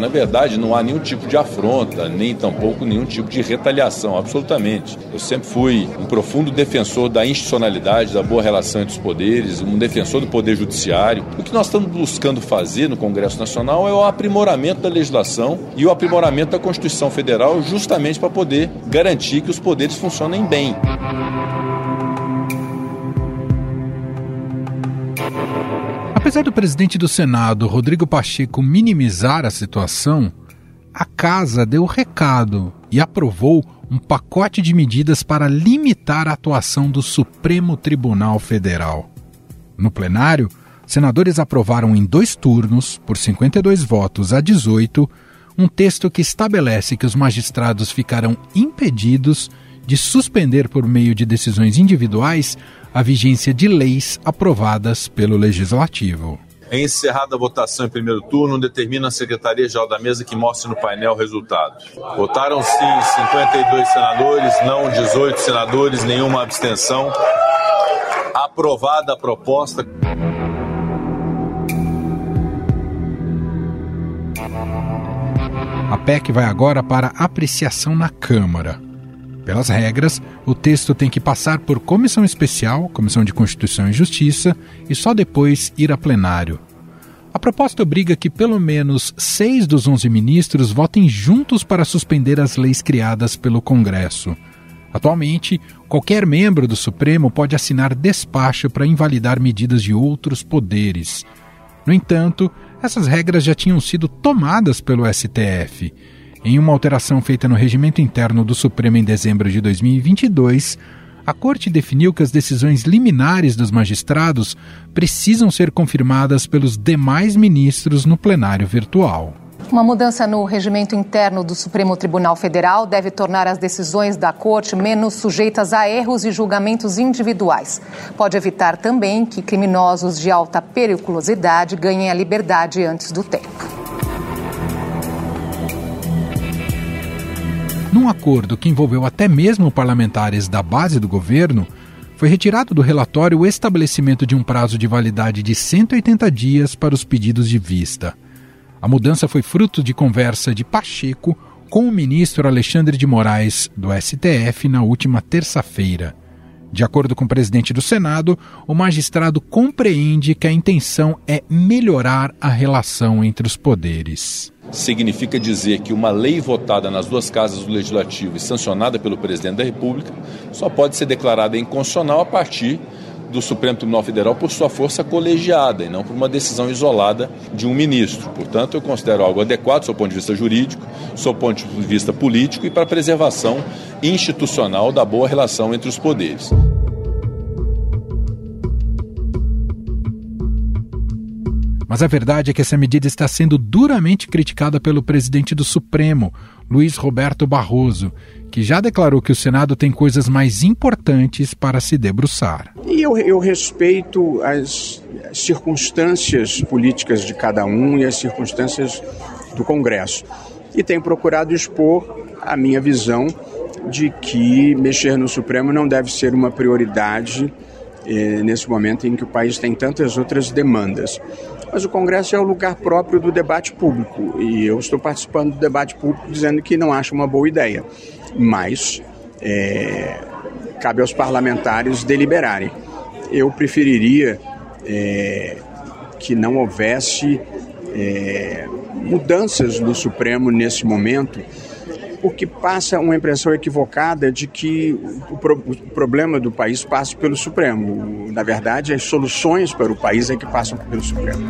Na verdade, não há nenhum tipo de afronta, nem tampouco nenhum tipo de retaliação, absolutamente. Eu sempre fui um profundo defensor da institucionalidade, da boa relação entre os poderes, um defensor do poder judiciário. O que nós estamos buscando fazer no Congresso Nacional é o aprimoramento da legislação e o aprimoramento da Constituição Federal, justamente para poder garantir que os poderes funcionem bem. Apesar do presidente do Senado, Rodrigo Pacheco, minimizar a situação, a casa deu recado e aprovou um pacote de medidas para limitar a atuação do Supremo Tribunal Federal. No plenário, senadores aprovaram em dois turnos, por 52 votos a 18, um texto que estabelece que os magistrados ficarão impedidos de suspender por meio de decisões individuais a vigência de leis aprovadas pelo Legislativo. Em encerrada a votação em primeiro turno, determina a Secretaria-Geral da Mesa que mostre no painel o resultado. Votaram sim 52 senadores, não 18 senadores, nenhuma abstenção. Aprovada a proposta. A PEC vai agora para apreciação na Câmara. Pelas regras, o texto tem que passar por comissão especial, Comissão de Constituição e Justiça, e só depois ir a plenário. A proposta obriga que pelo menos seis dos onze ministros votem juntos para suspender as leis criadas pelo Congresso. Atualmente, qualquer membro do Supremo pode assinar despacho para invalidar medidas de outros poderes. No entanto, essas regras já tinham sido tomadas pelo STF em uma alteração feita no regimento interno do Supremo em dezembro de 2022, a Corte definiu que as decisões liminares dos magistrados precisam ser confirmadas pelos demais ministros no plenário virtual. Uma mudança no regimento interno do Supremo Tribunal Federal deve tornar as decisões da Corte menos sujeitas a erros e julgamentos individuais. Pode evitar também que criminosos de alta periculosidade ganhem a liberdade antes do tempo. Num acordo que envolveu até mesmo parlamentares da base do governo, foi retirado do relatório o estabelecimento de um prazo de validade de 180 dias para os pedidos de vista. A mudança foi fruto de conversa de Pacheco com o ministro Alexandre de Moraes, do STF, na última terça-feira. De acordo com o presidente do Senado, o magistrado compreende que a intenção é melhorar a relação entre os poderes. Significa dizer que uma lei votada nas duas casas do Legislativo e sancionada pelo presidente da República só pode ser declarada inconstitucional a partir do Supremo Tribunal Federal por sua força colegiada e não por uma decisão isolada de um ministro. Portanto, eu considero algo adequado do ponto de vista jurídico, do ponto de vista político e para a preservação institucional da boa relação entre os poderes. Mas a verdade é que essa medida está sendo duramente criticada pelo presidente do Supremo, Luiz Roberto Barroso, que já declarou que o Senado tem coisas mais importantes para se debruçar. E eu, eu respeito as circunstâncias políticas de cada um e as circunstâncias do Congresso. E tenho procurado expor a minha visão de que mexer no Supremo não deve ser uma prioridade eh, nesse momento em que o país tem tantas outras demandas mas o Congresso é o lugar próprio do debate público e eu estou participando do debate público dizendo que não acho uma boa ideia, mas é, cabe aos parlamentares deliberarem. Eu preferiria é, que não houvesse é, mudanças no Supremo nesse momento porque passa uma impressão equivocada de que o, pro, o, problema do país passa pelo Supremo. Na verdade, as soluções para o país é que passam pelo Supremo.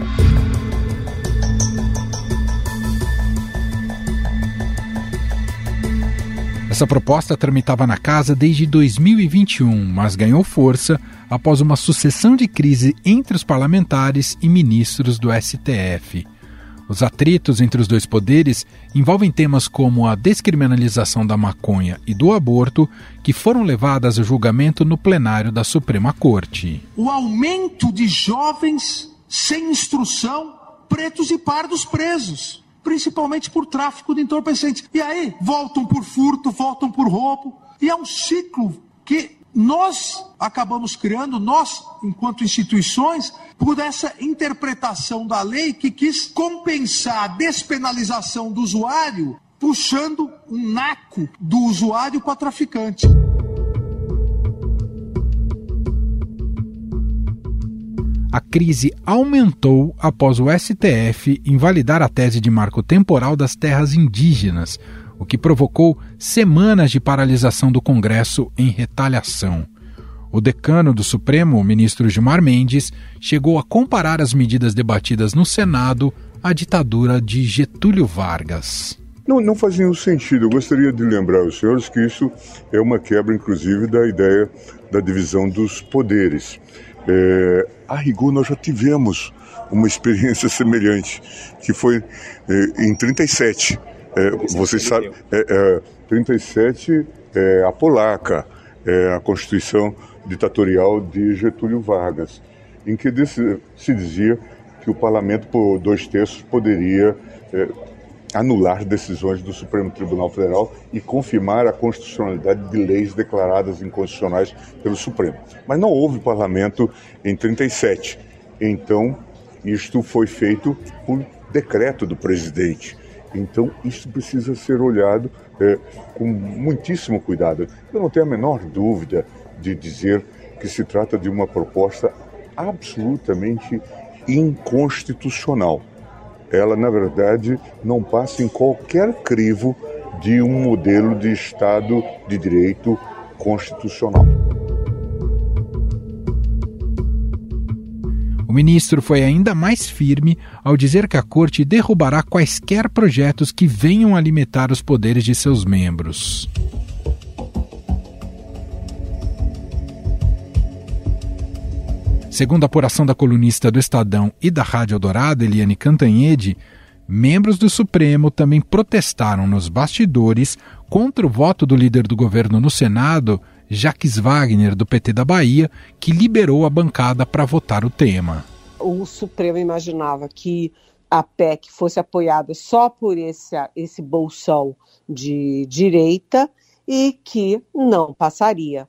Essa proposta tramitava na casa desde 2021, mas ganhou força após uma sucessão de crise entre os parlamentares e ministros do STF. Os atritos entre os dois poderes envolvem temas como a descriminalização da maconha e do aborto, que foram levadas a julgamento no plenário da Suprema Corte. O aumento de jovens sem instrução, pretos e pardos presos, principalmente por tráfico de entorpecentes. E aí voltam por furto, voltam por roubo. E é um ciclo que nós acabamos criando, nós, enquanto instituições, por essa interpretação da lei que quis compensar a despenalização do usuário, puxando um naco do usuário para traficante. A crise aumentou após o STF invalidar a tese de marco temporal das terras indígenas, o que provocou semanas de paralisação do Congresso em retaliação. O decano do Supremo, o ministro Gilmar Mendes, chegou a comparar as medidas debatidas no Senado à ditadura de Getúlio Vargas. Não, não faz nenhum sentido. Eu gostaria de lembrar aos senhores que isso é uma quebra, inclusive, da ideia da divisão dos poderes. É, a rigor, nós já tivemos uma experiência semelhante, que foi é, em 37, é, vocês sabem, é, é, 37 é a polaca, é a Constituição ditatorial de Getúlio Vargas, em que se dizia que o parlamento, por dois terços, poderia é, anular decisões do Supremo Tribunal Federal e confirmar a constitucionalidade de leis declaradas inconstitucionais pelo Supremo. Mas não houve parlamento em 37. Então, isto foi feito por decreto do presidente. Então, isso precisa ser olhado é, com muitíssimo cuidado. Eu não tenho a menor dúvida de dizer que se trata de uma proposta absolutamente inconstitucional. Ela, na verdade, não passa em qualquer crivo de um modelo de Estado de direito constitucional. O ministro foi ainda mais firme ao dizer que a corte derrubará quaisquer projetos que venham a limitar os poderes de seus membros. Segundo a apuração da colunista do Estadão e da Rádio Eldorado, Eliane Cantanhede, membros do Supremo também protestaram nos bastidores contra o voto do líder do governo no Senado, Jacques Wagner, do PT da Bahia, que liberou a bancada para votar o tema. O Supremo imaginava que a PEC fosse apoiada só por esse, esse bolsão de direita e que não passaria.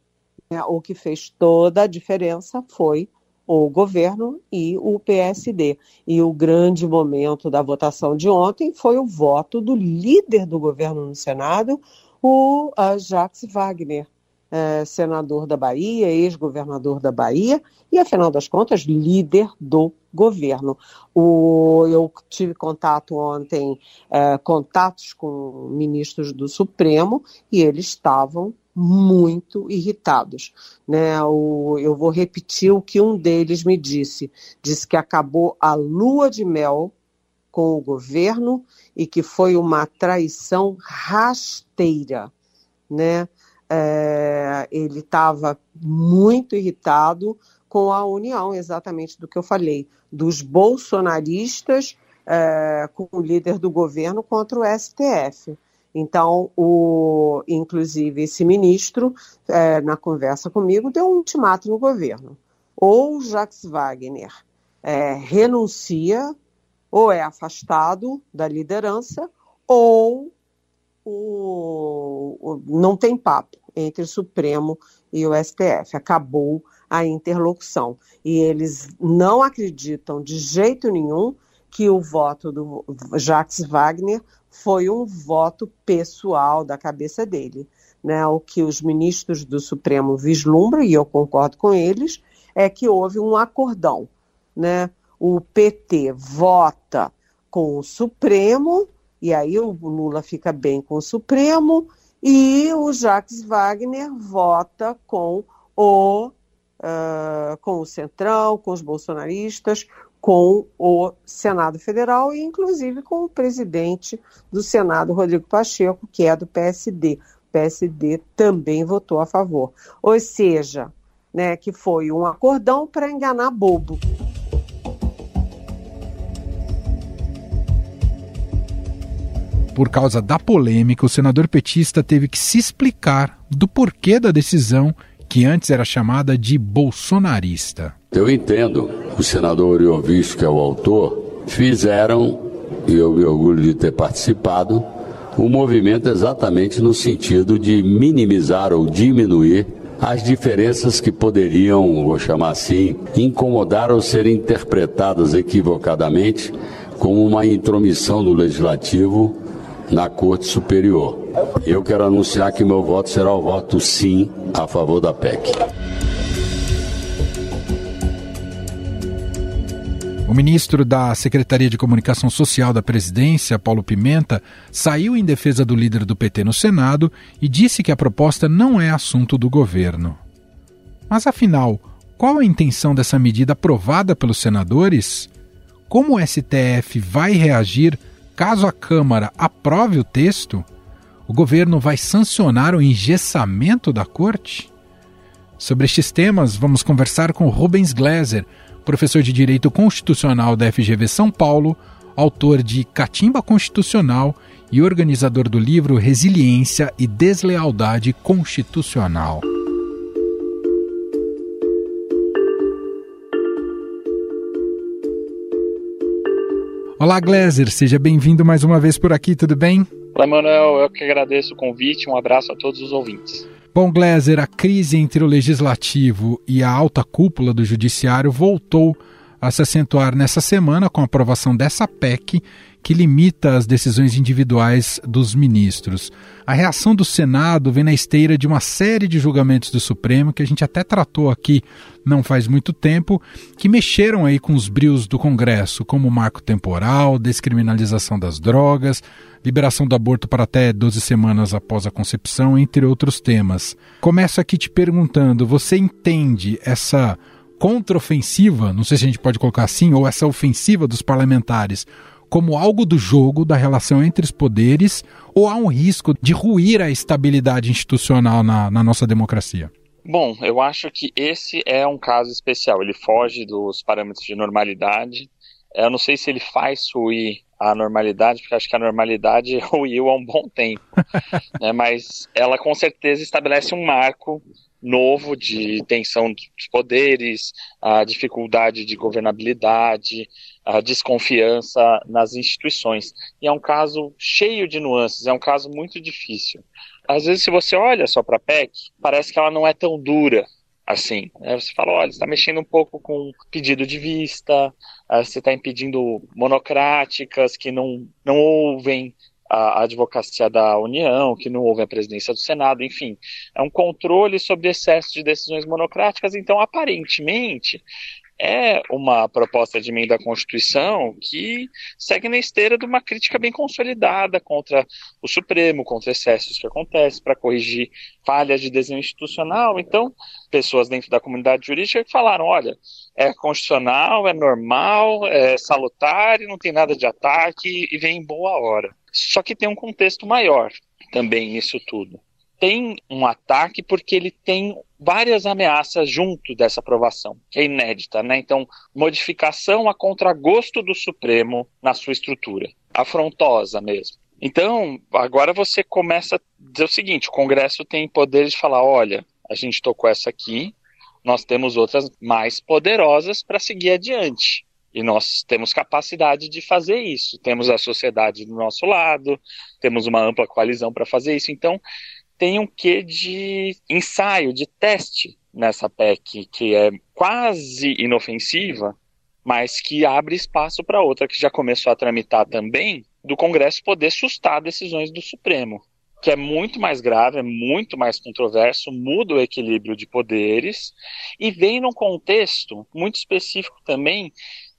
O que fez toda a diferença foi o governo e o PSD. E o grande momento da votação de ontem foi o voto do líder do governo no Senado, o uh, Jacques Wagner, é, senador da Bahia, ex-governador da Bahia e, afinal das contas, líder do governo. O, eu tive contato ontem, é, contatos com ministros do Supremo e eles estavam muito irritados. Né? O, eu vou repetir o que um deles me disse. Disse que acabou a lua de mel com o governo e que foi uma traição rasteira. Né? É, ele estava muito irritado com a união, exatamente do que eu falei, dos bolsonaristas é, com o líder do governo contra o STF. Então, o, inclusive, esse ministro, é, na conversa comigo, deu um ultimato no governo. Ou Jacques Wagner é, renuncia, ou é afastado da liderança, ou o, o, não tem papo entre o Supremo e o STF. Acabou a interlocução. E eles não acreditam de jeito nenhum que o voto do Jacques Wagner foi um voto pessoal da cabeça dele. Né? O que os ministros do Supremo vislumbram, e eu concordo com eles, é que houve um acordão. Né? O PT vota com o Supremo, e aí o Lula fica bem com o Supremo, e o Jacques Wagner vota com o, uh, com o Centrão, com os bolsonaristas, com o Senado Federal e, inclusive, com o presidente do Senado, Rodrigo Pacheco, que é do PSD. O PSD também votou a favor. Ou seja, né, que foi um acordão para enganar bobo. Por causa da polêmica, o senador petista teve que se explicar do porquê da decisão que antes era chamada de bolsonarista. Eu entendo, o senador Iovisto, que é o autor, fizeram, e eu me orgulho de ter participado, um movimento exatamente no sentido de minimizar ou diminuir as diferenças que poderiam, vou chamar assim, incomodar ou ser interpretadas equivocadamente como uma intromissão do legislativo na Corte Superior. Eu quero anunciar que meu voto será o voto sim a favor da PEC. O ministro da Secretaria de Comunicação Social da Presidência, Paulo Pimenta, saiu em defesa do líder do PT no Senado e disse que a proposta não é assunto do governo. Mas afinal, qual a intenção dessa medida aprovada pelos senadores? Como o STF vai reagir caso a Câmara aprove o texto? O governo vai sancionar o engessamento da corte? Sobre estes temas, vamos conversar com Rubens Gleiser, professor de Direito Constitucional da FGV São Paulo, autor de Catimba Constitucional e organizador do livro Resiliência e Deslealdade Constitucional. Olá, Gleiser, seja bem-vindo mais uma vez por aqui, tudo bem? Olá, Manuel, eu que agradeço o convite, um abraço a todos os ouvintes. Bom, Gleiser, a crise entre o legislativo e a alta cúpula do judiciário voltou a se acentuar nessa semana com a aprovação dessa PEC que limita as decisões individuais dos ministros. A reação do Senado vem na esteira de uma série de julgamentos do Supremo que a gente até tratou aqui não faz muito tempo, que mexeram aí com os brios do Congresso, como marco temporal, descriminalização das drogas, liberação do aborto para até 12 semanas após a concepção, entre outros temas. Começo aqui te perguntando, você entende essa contraofensiva, não sei se a gente pode colocar assim, ou essa ofensiva dos parlamentares como algo do jogo da relação entre os poderes ou há um risco de ruir a estabilidade institucional na, na nossa democracia? Bom, eu acho que esse é um caso especial. Ele foge dos parâmetros de normalidade. Eu não sei se ele faz ruir a normalidade, porque acho que a normalidade ruiu há um bom tempo. né, mas ela com certeza estabelece um marco novo de tensão dos poderes, a dificuldade de governabilidade, a desconfiança nas instituições. E é um caso cheio de nuances, é um caso muito difícil. Às vezes, se você olha só para a PEC, parece que ela não é tão dura assim. Né? Você fala, olha, está mexendo um pouco com pedido de vista, você está impedindo monocráticas que não, não ouvem a advocacia da União, que não houve a presidência do Senado, enfim, é um controle sobre excesso de decisões monocráticas. Então, aparentemente, é uma proposta de emenda à Constituição que segue na esteira de uma crítica bem consolidada contra o Supremo, contra excessos que acontecem, para corrigir falhas de desenho institucional. Então, pessoas dentro da comunidade jurídica falaram: olha, é constitucional, é normal, é salutar e não tem nada de ataque e vem em boa hora. Só que tem um contexto maior também nisso tudo tem um ataque porque ele tem várias ameaças junto dessa aprovação, que é inédita, né? Então, modificação a contragosto do Supremo na sua estrutura, afrontosa mesmo. Então, agora você começa a dizer o seguinte: o Congresso tem poder de falar, olha, a gente tocou essa aqui, nós temos outras mais poderosas para seguir adiante. E nós temos capacidade de fazer isso. Temos a sociedade do nosso lado, temos uma ampla coalizão para fazer isso. Então, tem um quê de ensaio, de teste nessa PEC, que é quase inofensiva, mas que abre espaço para outra que já começou a tramitar também, do Congresso poder sustar decisões do Supremo, que é muito mais grave, é muito mais controverso, muda o equilíbrio de poderes e vem num contexto muito específico também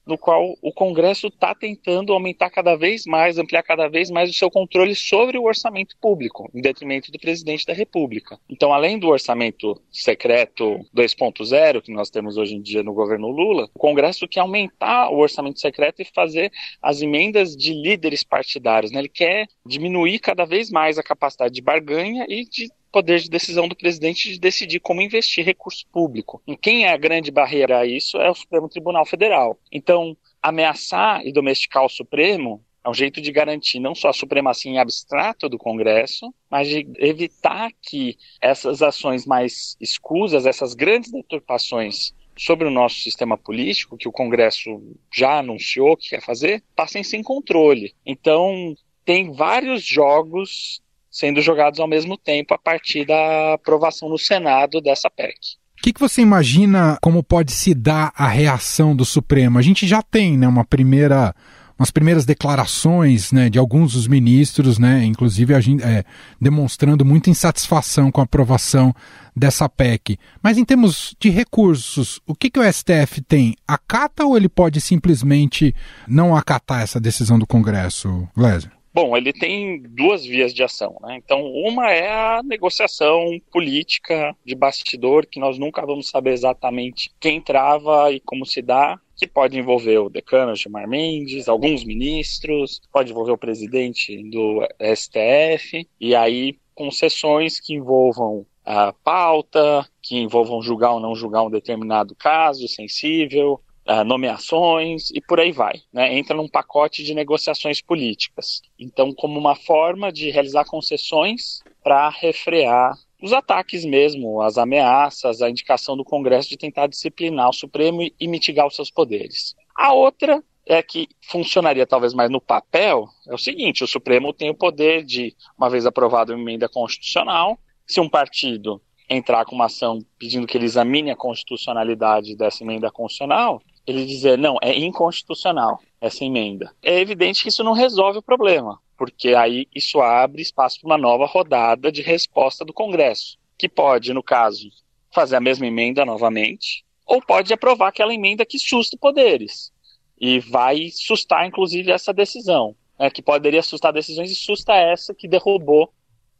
no qual o Congresso está tentando aumentar cada vez mais, ampliar cada vez mais o seu controle sobre o orçamento público, em detrimento do presidente da República. Então, além do orçamento secreto 2.0 que nós temos hoje em dia no governo Lula, o Congresso quer aumentar o orçamento secreto e fazer as emendas de líderes partidários. Né? Ele quer diminuir cada vez mais a capacidade de barganha e de poder de decisão do presidente de decidir como investir recurso público. E quem é a grande barreira a isso é o Supremo Tribunal Federal. Então, ameaçar e domesticar o Supremo é um jeito de garantir não só a supremacia em abstrato do Congresso, mas de evitar que essas ações mais escusas, essas grandes deturpações sobre o nosso sistema político, que o Congresso já anunciou que quer fazer, passem sem controle. Então, tem vários jogos sendo jogados ao mesmo tempo a partir da aprovação no Senado dessa PEC. O que, que, você imagina como pode se dar a reação do Supremo? A gente já tem né, uma primeira umas primeiras declarações né, de alguns dos ministros, né, inclusive é, demonstrando muita insatisfação com a aprovação dessa PEC. Mas em termos de recursos, o que, que o STF tem? Acata ou ele pode simplesmente não acatar essa decisão do Congresso, Gléser? Bom, ele tem duas vias de ação, né? Então, uma é a negociação política de bastidor, que nós nunca vamos saber exatamente quem trava e como se dá, que pode envolver o decano Gilmar Mendes, alguns ministros, pode envolver o presidente do STF, e aí concessões que envolvam a pauta, que envolvam julgar ou não julgar um determinado caso sensível, uh, nomeações e por aí vai. Né? Entra num pacote de negociações políticas. Então, como uma forma de realizar concessões para refrear os ataques mesmo, as ameaças, a indicação do Congresso de tentar disciplinar o Supremo e, e mitigar os seus poderes. A outra é que funcionaria talvez mais no papel, é o seguinte: o Supremo tem o poder de, uma vez aprovada uma emenda constitucional, se um partido entrar com uma ação pedindo que ele examine a constitucionalidade dessa emenda constitucional, ele dizer, não, é inconstitucional essa emenda. É evidente que isso não resolve o problema, porque aí isso abre espaço para uma nova rodada de resposta do Congresso, que pode, no caso, fazer a mesma emenda novamente, ou pode aprovar aquela emenda que susta poderes e vai sustar, inclusive, essa decisão, né, que poderia sustar decisões e susta essa que derrubou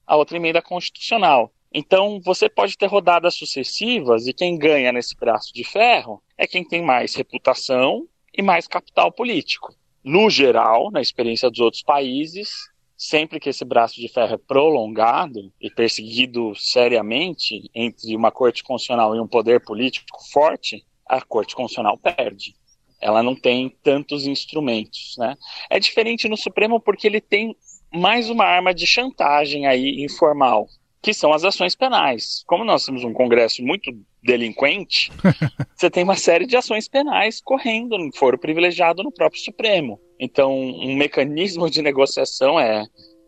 a outra emenda constitucional. Então, você pode ter rodadas sucessivas e quem ganha nesse braço de ferro é quem tem mais reputação e mais capital político. No geral, na experiência dos outros países, sempre que esse braço de ferro é prolongado e perseguido seriamente entre uma corte constitucional e um poder político forte, a corte constitucional perde. Ela não tem tantos instrumentos, né? É diferente no Supremo porque ele tem mais uma arma de chantagem aí informal, que são as ações penais. Como nós temos um Congresso muito delinquente, você tem uma série de ações penais correndo em foro privilegiado no próprio Supremo. Então, um mecanismo de negociação é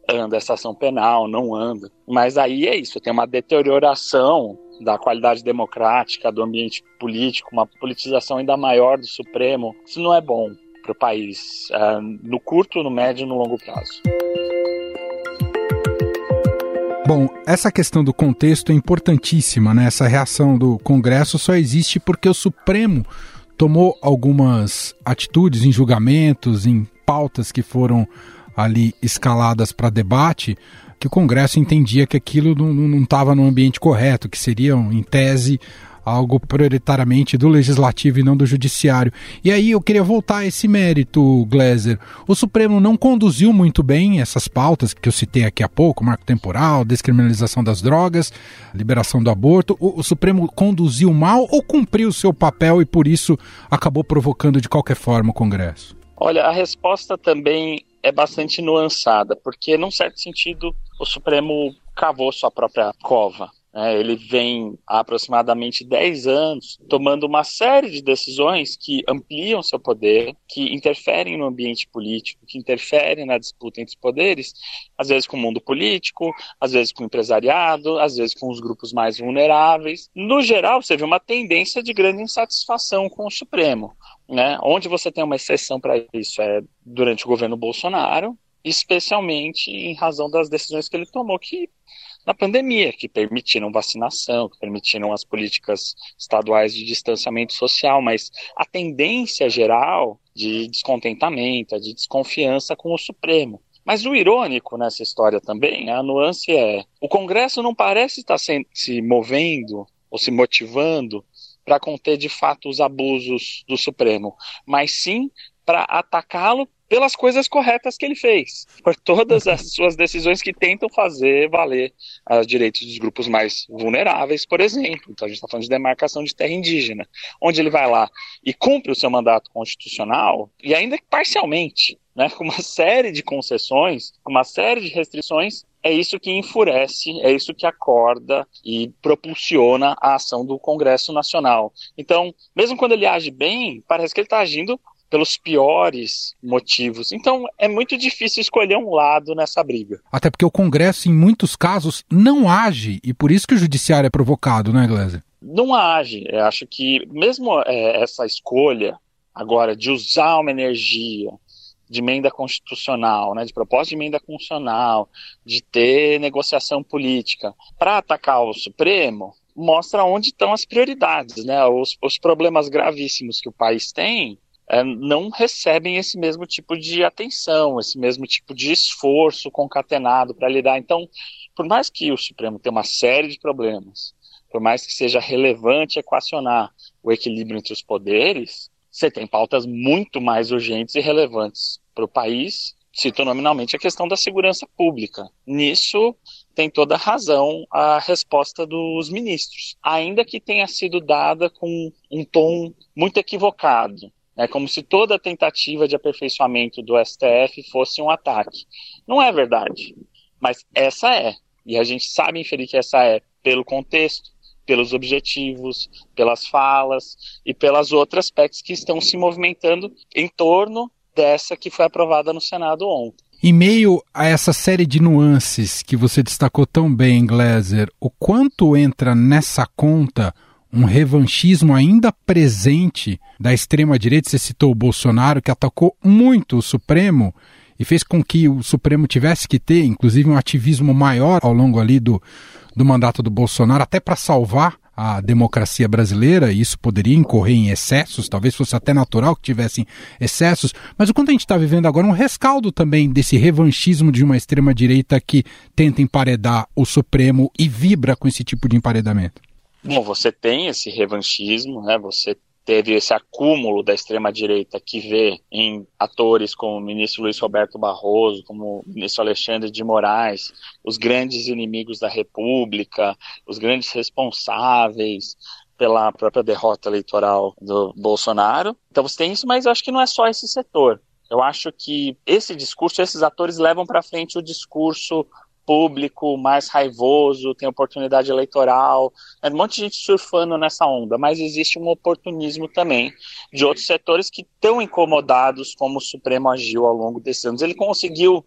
anda essa ação penal, não anda. Mas aí é isso, tem uma deterioração da qualidade democrática, do ambiente político, uma politização ainda maior do Supremo. Isso não é bom para o país, uh, no curto, no médio e no longo prazo. Bom, essa questão do contexto é importantíssima, né? Essa reação do Congresso só existe porque o Supremo tomou algumas atitudes em julgamentos, em pautas que foram ali escaladas para debate, que o Congresso entendia que aquilo não estava no ambiente correto, que seriam, em tese, algo prioritariamente do legislativo e não do judiciário. E aí eu queria voltar a esse mérito, Gleiser. O Supremo não conduziu muito bem essas pautas que eu citei aqui há pouco, marco temporal, descriminalização das drogas, liberação do aborto. O, o Supremo conduziu mal ou cumpriu seu papel e por isso acabou provocando de qualquer forma o Congresso? Olha, a resposta também é bastante nuançada, porque, num certo sentido, o Supremo cavou sua própria cova. É, ele vem há aproximadamente 10 anos tomando uma série de decisões que ampliam seu poder, que interferem no ambiente político, que interferem na disputa entre poderes, às vezes com o mundo político, às vezes com o empresariado, às vezes com os grupos mais vulneráveis. No geral, você vê uma tendência de grande insatisfação com o Supremo. Né? Onde você tem uma exceção para isso é durante o governo Bolsonaro, especialmente em razão das decisões que ele tomou, que na pandemia, que permitiram vacinação, que permitiram as políticas estaduais de distanciamento social, mas a tendência geral de descontentamento, de desconfiança com o Supremo. Mas o irônico nessa história também, a nuance é: o Congresso não parece estar se, se movendo ou se motivando para conter de fato os abusos do Supremo, mas sim para atacá-lo pelas coisas corretas que ele fez, por todas as suas decisões que tentam fazer valer os direitos dos grupos mais vulneráveis, por exemplo. Então a gente está falando de demarcação de terra indígena, onde ele vai lá e cumpre o seu mandato constitucional, e ainda parcialmente, né, com uma série de concessões, com uma série de restrições, é isso que enfurece, é isso que acorda e propulsiona a ação do Congresso Nacional. Então, mesmo quando ele age bem, parece que ele está agindo pelos piores motivos. Então é muito difícil escolher um lado nessa briga. Até porque o Congresso, em muitos casos, não age e por isso que o judiciário é provocado, né, Gleiser? Não age. Eu acho que mesmo é, essa escolha agora de usar uma energia de emenda constitucional, né, de proposta de emenda constitucional, de ter negociação política para atacar o Supremo, mostra onde estão as prioridades, né? Os, os problemas gravíssimos que o país tem não recebem esse mesmo tipo de atenção, esse mesmo tipo de esforço concatenado para lidar. Então, por mais que o Supremo tenha uma série de problemas, por mais que seja relevante equacionar o equilíbrio entre os poderes, você tem pautas muito mais urgentes e relevantes para o país. Cito nominalmente a questão da segurança pública. Nisso, tem toda razão a resposta dos ministros, ainda que tenha sido dada com um tom muito equivocado. É como se toda tentativa de aperfeiçoamento do STF fosse um ataque. Não é verdade, mas essa é. E a gente sabe inferir que essa é pelo contexto, pelos objetivos, pelas falas e pelas outras PECs que estão se movimentando em torno dessa que foi aprovada no Senado ontem. Em meio a essa série de nuances que você destacou tão bem, Gleiser, o quanto entra nessa conta um revanchismo ainda presente da extrema-direita. Você citou o Bolsonaro, que atacou muito o Supremo e fez com que o Supremo tivesse que ter, inclusive, um ativismo maior ao longo ali do, do mandato do Bolsonaro, até para salvar a democracia brasileira, e isso poderia incorrer em excessos, talvez fosse até natural que tivessem excessos, mas o quanto a gente está vivendo agora é um rescaldo também desse revanchismo de uma extrema-direita que tenta emparedar o Supremo e vibra com esse tipo de emparedamento. Bom, você tem esse revanchismo, né? Você teve esse acúmulo da extrema-direita que vê em atores como o ministro Luiz Roberto Barroso, como o ministro Alexandre de Moraes, os grandes inimigos da República, os grandes responsáveis pela própria derrota eleitoral do Bolsonaro. Então você tem isso, mas eu acho que não é só esse setor. Eu acho que esse discurso, esses atores levam para frente o discurso público mais raivoso, tem oportunidade eleitoral, é um monte de gente surfando nessa onda, mas existe um oportunismo também de outros setores que estão incomodados como o Supremo agiu ao longo desses anos. Ele conseguiu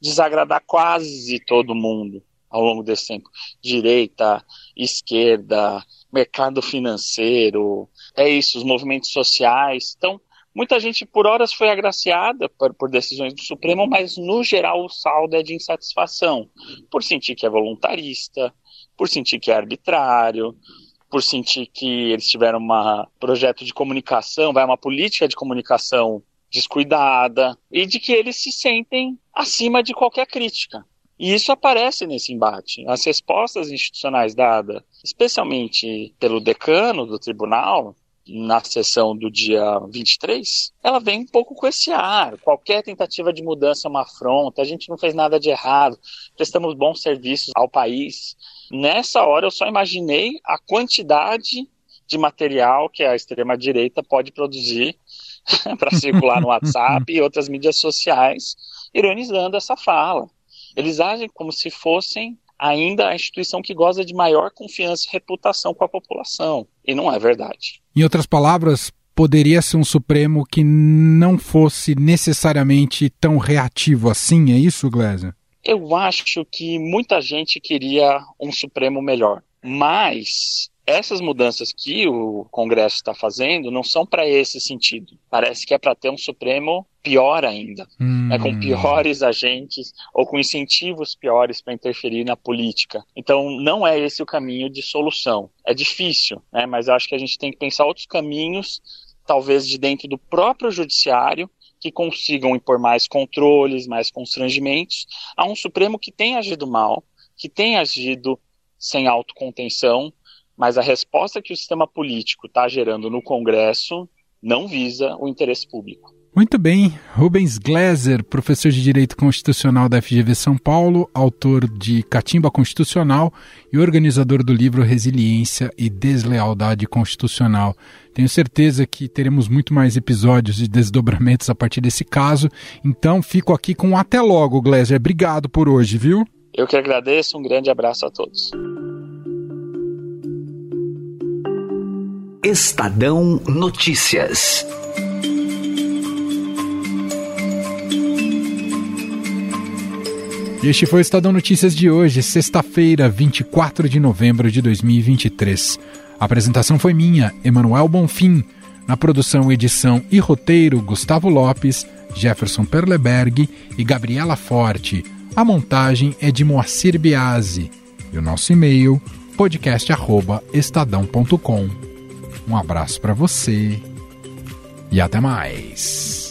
desagradar quase todo mundo ao longo desse tempo. Direita, esquerda, mercado financeiro, é isso, os movimentos sociais. Então, Muita gente, por horas, foi agraciada por, por, decisões do Supremo, mas, no geral, o saldo é de insatisfação, por sentir que é voluntarista, por sentir que é arbitrário, por sentir que eles tiveram um projeto de comunicação, vai uma política de comunicação descuidada, e de que eles se sentem acima de qualquer crítica. E isso aparece nesse embate. As respostas institucionais dadas, especialmente pelo decano do tribunal, na sessão do dia 23, ela vem um pouco com esse ar. Qualquer tentativa de mudança é uma afronta, a gente não fez nada de errado, prestamos bons serviços ao país. Nessa hora eu só imaginei a quantidade de material que a extrema-direita pode produzir para circular no WhatsApp e outras mídias sociais, ironizando essa fala. Eles agem como se fossem ainda a instituição que goza de maior confiança e reputação com a população. E não é verdade. Em outras palavras, poderia ser um Supremo que não fosse necessariamente tão reativo assim, é isso, Glésia? Eu acho que muita gente queria um Supremo melhor. Mas essas mudanças que o Congresso está fazendo não são para esse sentido. Parece que é para ter um Supremo pior ainda, hum. né, com piores agentes ou com incentivos piores para interferir na política. Então, não é esse o caminho de solução. É difícil, né, mas acho que a gente tem que pensar outros caminhos, talvez de dentro do próprio judiciário, que consigam impor mais controles, mais constrangimentos a um Supremo que tem agido mal, que tem agido sem autocontenção, mas a resposta que o sistema político está gerando no Congresso não visa o interesse público. Muito bem, Rubens Gleiser, professor de Direito Constitucional da FGV São Paulo, autor de Catimba Constitucional e organizador do livro Resiliência e Deslealdade Constitucional. Tenho certeza que teremos muito mais episódios de desdobramentos a partir desse caso, então fico aqui com um até logo, Gleiser. Obrigado por hoje, viu? Eu que agradeço, um grande abraço a todos. Estadão Notícias. Este foi o Estadão Notícias de hoje, sexta-feira, 24 de novembro de 2023. A apresentação foi minha, Emanuel Bonfim. Na produção, edição e roteiro, Gustavo Lopes, Jefferson Perleberg e Gabriela Forte. A montagem é de Moacir Biasi. E o nosso e-mail, podcast.estadão.com. Um abraço para você e até mais.